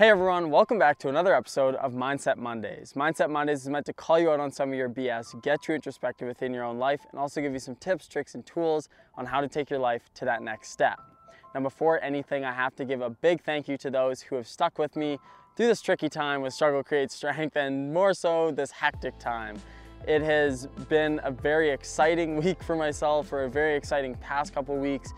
Hey everyone, welcome back to another episode of Mindset Mondays. Mindset Mondays is meant to call you out on some of your BS, get you introspective within your own life, and also give you some tips, tricks, and tools on how to take your life to that next step. Now, before anything, I have to give a big thank you to those who have stuck with me through this tricky time with Struggle Creates Strength, and more so this hectic time. It has been a very exciting week for myself, or a very exciting past couple weeks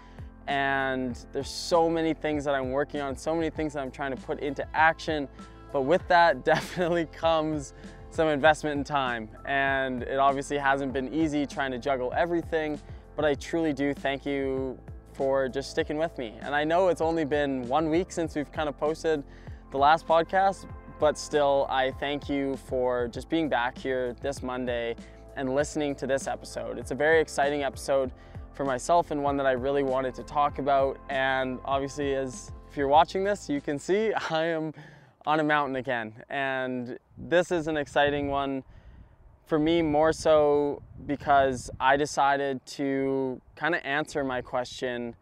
and there's so many things that I'm working on, so many things that I'm trying to put into action. But with that definitely comes some investment in time. And it obviously hasn't been easy trying to juggle everything, but I truly do thank you for just sticking with me. And I know it's only been one week since we've kind of posted the last podcast, but still, I thank you for just being back here this Monday and listening to this episode. It's a very exciting episode for myself and one that I really wanted to talk about. And obviously, as if you're watching this, you can see I am on a mountain again. And this is an exciting one for me more so because I decided to kind of answer my question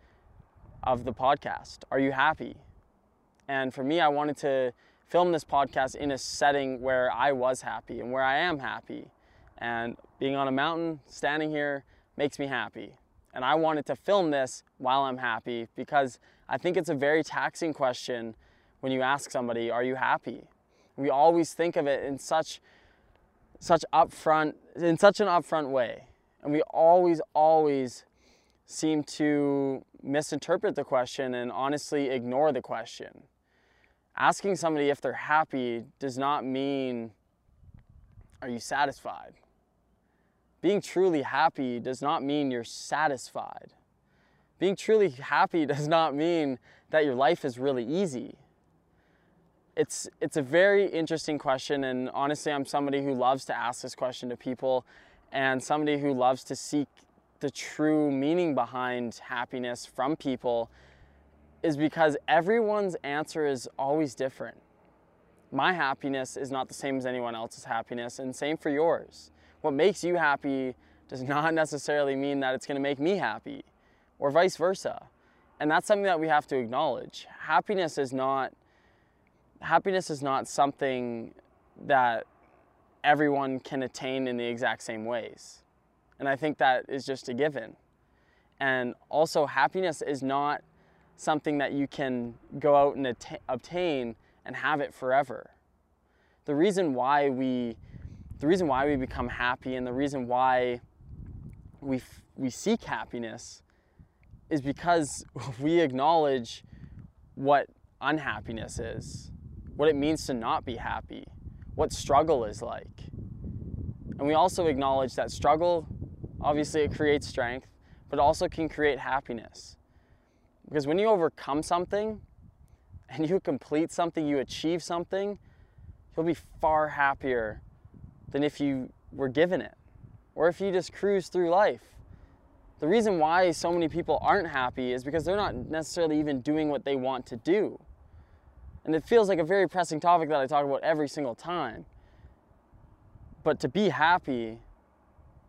of the podcast Are you happy? And for me, I wanted to film this podcast in a setting where I was happy and where I am happy. And being on a mountain, standing here, makes me happy. And I wanted to film this while I'm happy because I think it's a very taxing question when you ask somebody, Are you happy? We always think of it in such such upfront in such an upfront way. And we always, always seem to misinterpret the question and honestly ignore the question. Asking somebody if they're happy does not mean, Are you satisfied? Being truly happy does not mean you're satisfied. Being truly happy does not mean that your life is really easy. It's, it's a very interesting question, and honestly, I'm somebody who loves to ask this question to people and somebody who loves to seek the true meaning behind happiness from people is because everyone's answer is always different. My happiness is not the same as anyone else's happiness, and same for yours what makes you happy does not necessarily mean that it's going to make me happy or vice versa. And that's something that we have to acknowledge. Happiness is not happiness is not something that everyone can attain in the exact same ways. And I think that is just a given. And also happiness is not something that you can go out and obtain and have it forever. The reason why we the reason why we become happy and the reason why we, we seek happiness is because we acknowledge what unhappiness is, what it means to not be happy, what struggle is like. And we also acknowledge that struggle, obviously, it creates strength, but also can create happiness. Because when you overcome something and you complete something, you achieve something, you'll be far happier than if you were given it or if you just cruise through life. The reason why so many people aren't happy is because they're not necessarily even doing what they want to do. And it feels like a very pressing topic that I talk about every single time. But to be happy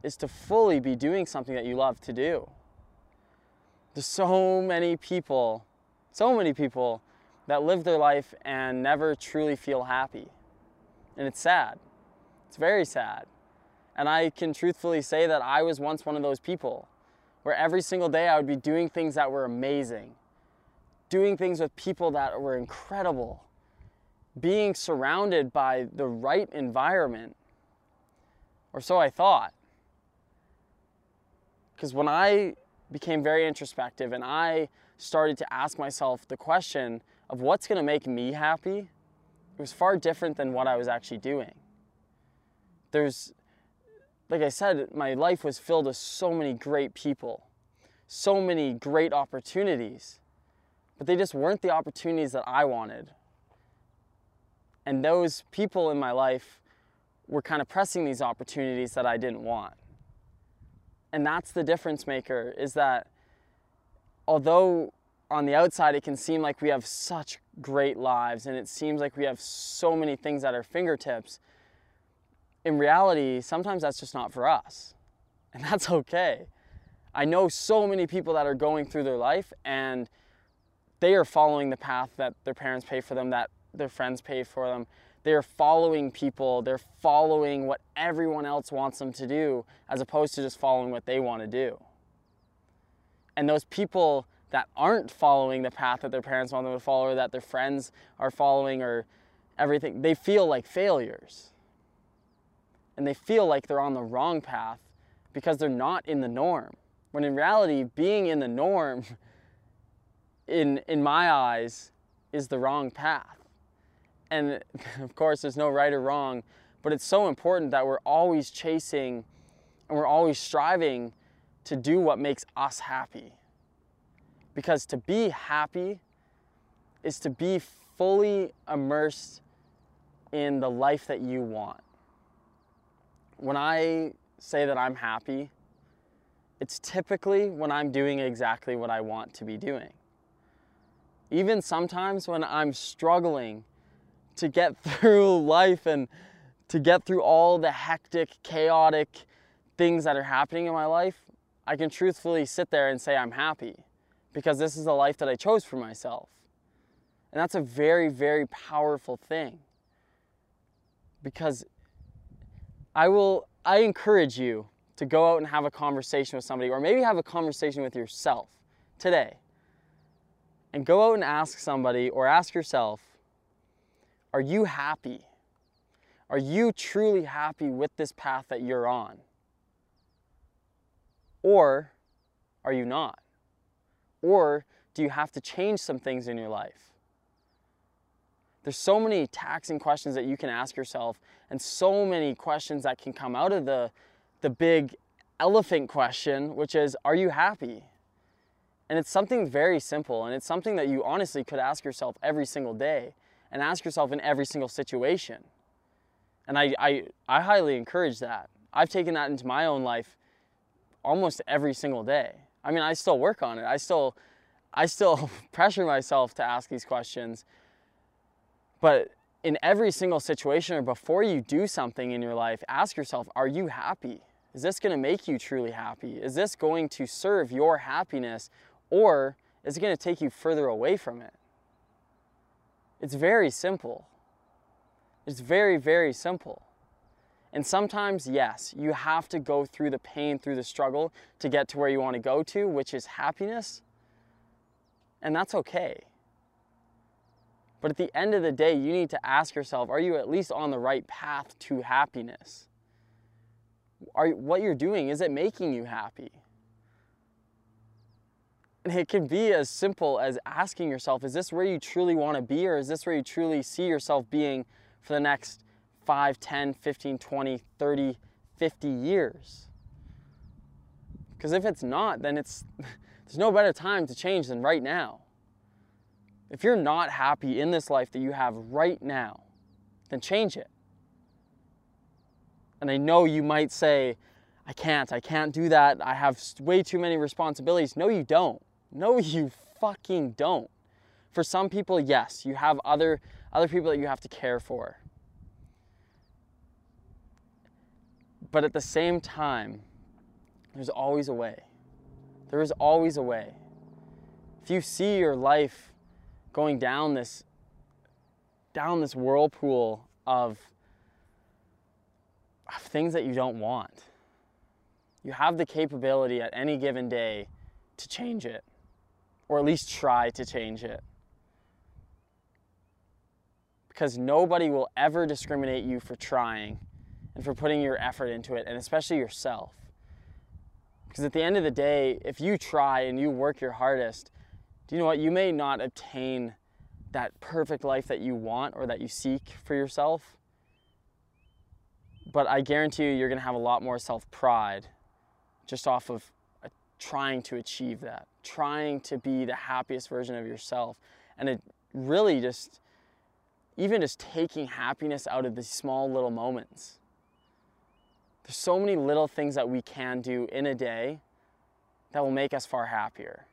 is to fully be doing something that you love to do. There's so many people, so many people that live their life and never truly feel happy. And it's sad. It's very sad. And I can truthfully say that I was once one of those people where every single day I would be doing things that were amazing, doing things with people that were incredible, being surrounded by the right environment, or so I thought. Because when I became very introspective and I started to ask myself the question of what's going to make me happy, it was far different than what I was actually doing there's, like I said, my life was filled with so many great people, so many great opportunities, but they just weren't the opportunities that I wanted. And those people in my life were kind of pressing these opportunities that I didn't want. And that's the difference maker is that although on the outside it can seem like we have such great lives and it seems like we have so many things at our fingertips, in reality, sometimes that's just not for us. And that's okay. I know so many people that are going through their life and they are following the path that their parents pay for them that their friends pay for them. They're following people, they're following what everyone else wants them to do as opposed to just following what they want to do. And those people that aren't following the path that their parents want them to follow or that their friends are following or everything, they feel like failures. And they feel like they're on the wrong path because they're not in the norm. When in reality, being in the norm, in, in my eyes, is the wrong path. And of course, there's no right or wrong, but it's so important that we're always chasing and we're always striving to do what makes us happy. Because to be happy is to be fully immersed in the life that you want. When I say that I'm happy, it's typically when I'm doing exactly what I want to be doing. Even sometimes when I'm struggling to get through life and to get through all the hectic, chaotic things that are happening in my life, I can truthfully sit there and say I'm happy because this is the life that I chose for myself. And that's a very, very powerful thing. Because I will, I encourage you to go out and have a conversation with somebody, or maybe have a conversation with yourself today. And go out and ask somebody, or ask yourself, are you happy? Are you truly happy with this path that you're on? Or are you not? Or do you have to change some things in your life? There's so many taxing questions that you can ask yourself, and so many questions that can come out of the, the big elephant question, which is Are you happy? And it's something very simple, and it's something that you honestly could ask yourself every single day and ask yourself in every single situation. And I, I, I highly encourage that. I've taken that into my own life almost every single day. I mean, I still work on it. I still, I still pressure myself to ask these questions. But in every single situation or before you do something in your life, ask yourself, are you happy? Is this going to make you truly happy? Is this going to serve your happiness or is it going to take you further away from it? It's very simple. It's very, very simple. And sometimes, yes, you have to go through the pain, through the struggle to get to where you want to go to, which is happiness. And that's okay. But at the end of the day, you need to ask yourself are you at least on the right path to happiness? Are, what you're doing, is it making you happy? And it can be as simple as asking yourself is this where you truly want to be, or is this where you truly see yourself being for the next 5, 10, 15, 20, 30, 50 years. Because if it's not, then it's there's no better time to change than right now. If you're not happy in this life that you have right now, then change it. And I know you might say, I can't, I can't do that. I have way too many responsibilities. No, you don't. No, you fucking don't. For some people, yes, you have other other people that you have to care for. But at the same time, there's always a way. There is always a way. If you see your life going down this down this whirlpool of, of things that you don't want, you have the capability at any given day to change it, or at least try to change it. Because nobody will ever discriminate you for trying and for putting your effort into it, and especially yourself. Because at the end of the day, if you try and you work your hardest, do you know what? You may not obtain that perfect life that you want or that you seek for yourself, but I guarantee you, you're going to have a lot more self pride just off of uh, trying to achieve that, trying to be the happiest version of yourself. And it really just, even just taking happiness out of these small little moments there's so many little things that we can do in a day that will make us far happier.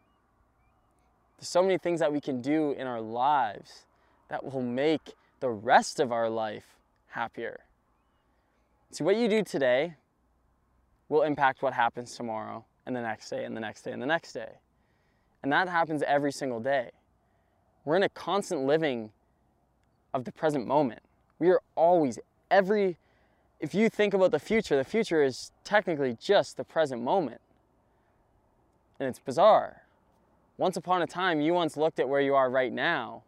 There's so many things that we can do in our lives that will make the rest of our life happier. See, what you do today will impact what happens tomorrow and the next day and the next day and the next day. And that happens every single day. We're in a constant living of the present moment. We are always, every, if you think about the future, the future is technically just the present moment. And it's bizarre. Once upon a time, you once looked at where you are right now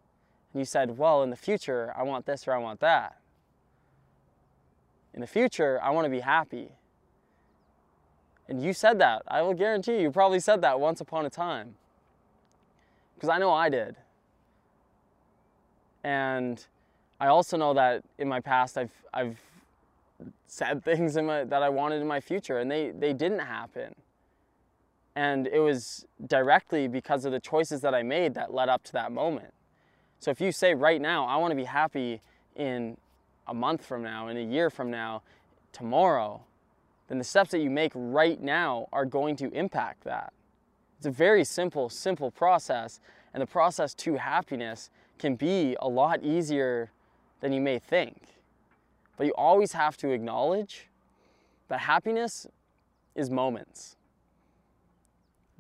and you said, well, in the future, I want this or I want that. In the future, I want to be happy. And you said that. I will guarantee you, you probably said that once upon a time. Because I know I did. And I also know that in my past, I've, I've said things in my, that I wanted in my future, and they, they didn't happen. And it was directly because of the choices that I made that led up to that moment. So if you say right now, I want to be happy in a month from now, in a year from now, tomorrow, then the steps that you make right now are going to impact that. It's a very simple, simple process, and the process to happiness can be a lot easier than you may think. But you always have to acknowledge that happiness is moments.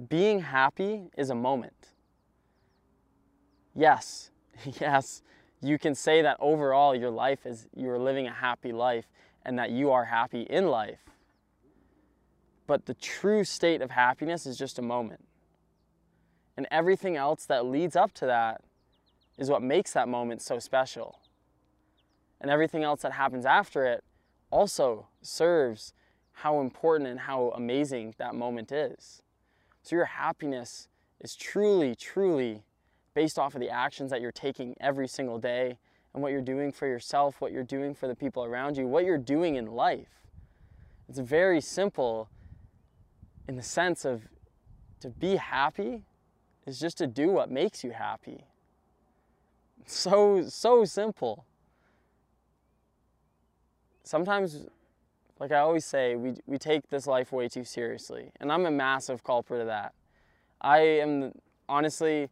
Being happy is a moment. Yes, yes, you can say that overall your life is you're living a happy life and that you are happy in life. But the true state of happiness is just a moment. And everything else that leads up to that is what makes that moment so special. And everything else that happens after it also serves how important and how amazing that moment is. So your happiness is truly, truly based off of the actions that you're taking every single day and what you're doing for yourself, what you're doing for the people around you, what you're doing in life. It's very simple in the sense of to be happy is just to do what makes you happy. So, so simple. Sometimes, like I always say, we, we take this life way too seriously. And I'm a massive culprit of that. I am honestly,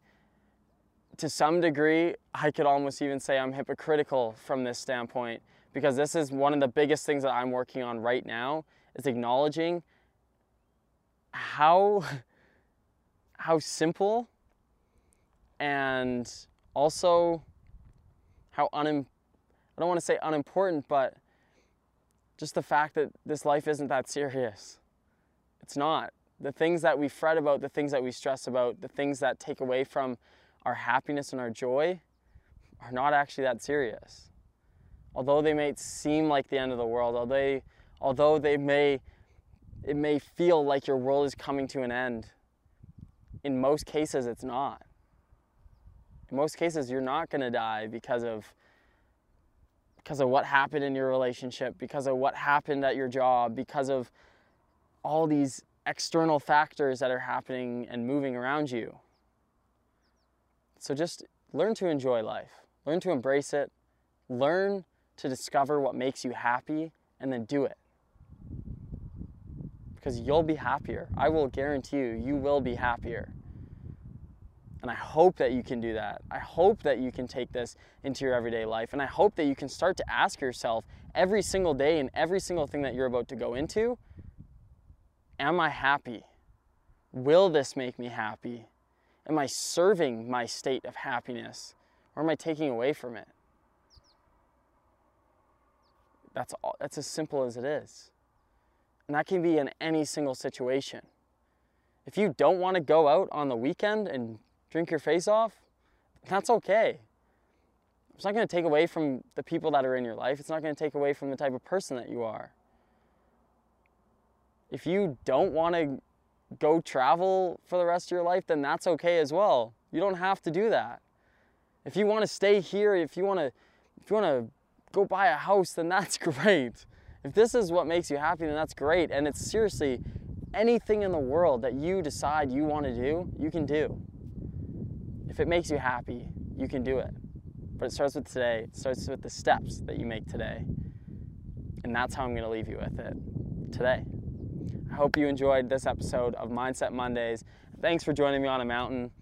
to some degree, I could almost even say I'm hypocritical from this standpoint because this is one of the biggest things that I'm working on right now is acknowledging how how simple and also how unim I don't want to say unimportant, but just the fact that this life isn't that serious. It's not. The things that we fret about, the things that we stress about, the things that take away from our happiness and our joy are not actually that serious. Although they may seem like the end of the world, although they, although they may, it may feel like your world is coming to an end, in most cases it's not. In most cases, you're not going to die because of because of what happened in your relationship, because of what happened at your job, because of all these external factors that are happening and moving around you. So just learn to enjoy life, learn to embrace it, learn to discover what makes you happy, and then do it. Because you'll be happier. I will guarantee you, you will be happier. And I hope that you can do that. I hope that you can take this into your everyday life. And I hope that you can start to ask yourself every single day and every single thing that you're about to go into Am I happy? Will this make me happy? Am I serving my state of happiness or am I taking away from it? That's, all, that's as simple as it is. And that can be in any single situation. If you don't want to go out on the weekend and drink your face off, that's okay. It's not going to take away from the people that are in your life. It's not going to take away from the type of person that you are. If you don't want to go travel for the rest of your life, then that's okay as well. You don't have to do that. If you want to stay here, if you want to if you want to go buy a house, then that's great. If this is what makes you happy, then that's great. And it's seriously anything in the world that you decide you want to do, you can do. If it makes you happy, you can do it. But it starts with today. It starts with the steps that you make today. And that's how I'm going to leave you with it today. I hope you enjoyed this episode of Mindset Mondays. Thanks for joining me on a mountain.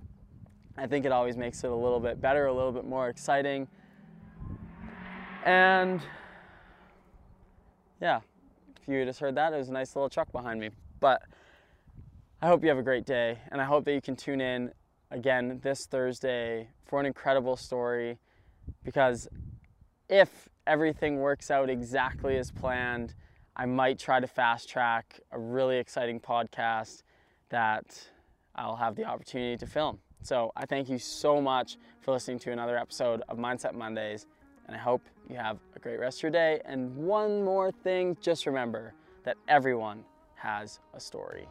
I think it always makes it a little bit better, a little bit more exciting. And yeah, if you just heard that, it was a nice little truck behind me. But I hope you have a great day, and I hope that you can tune in again this Thursday for an incredible story because if everything works out exactly as planned, I might try to fast track a really exciting podcast that I'll have the opportunity to film. So I thank you so much for listening to another episode of Mindset Mondays, and I hope you have a great rest of your day. And one more thing, just remember that everyone has a story.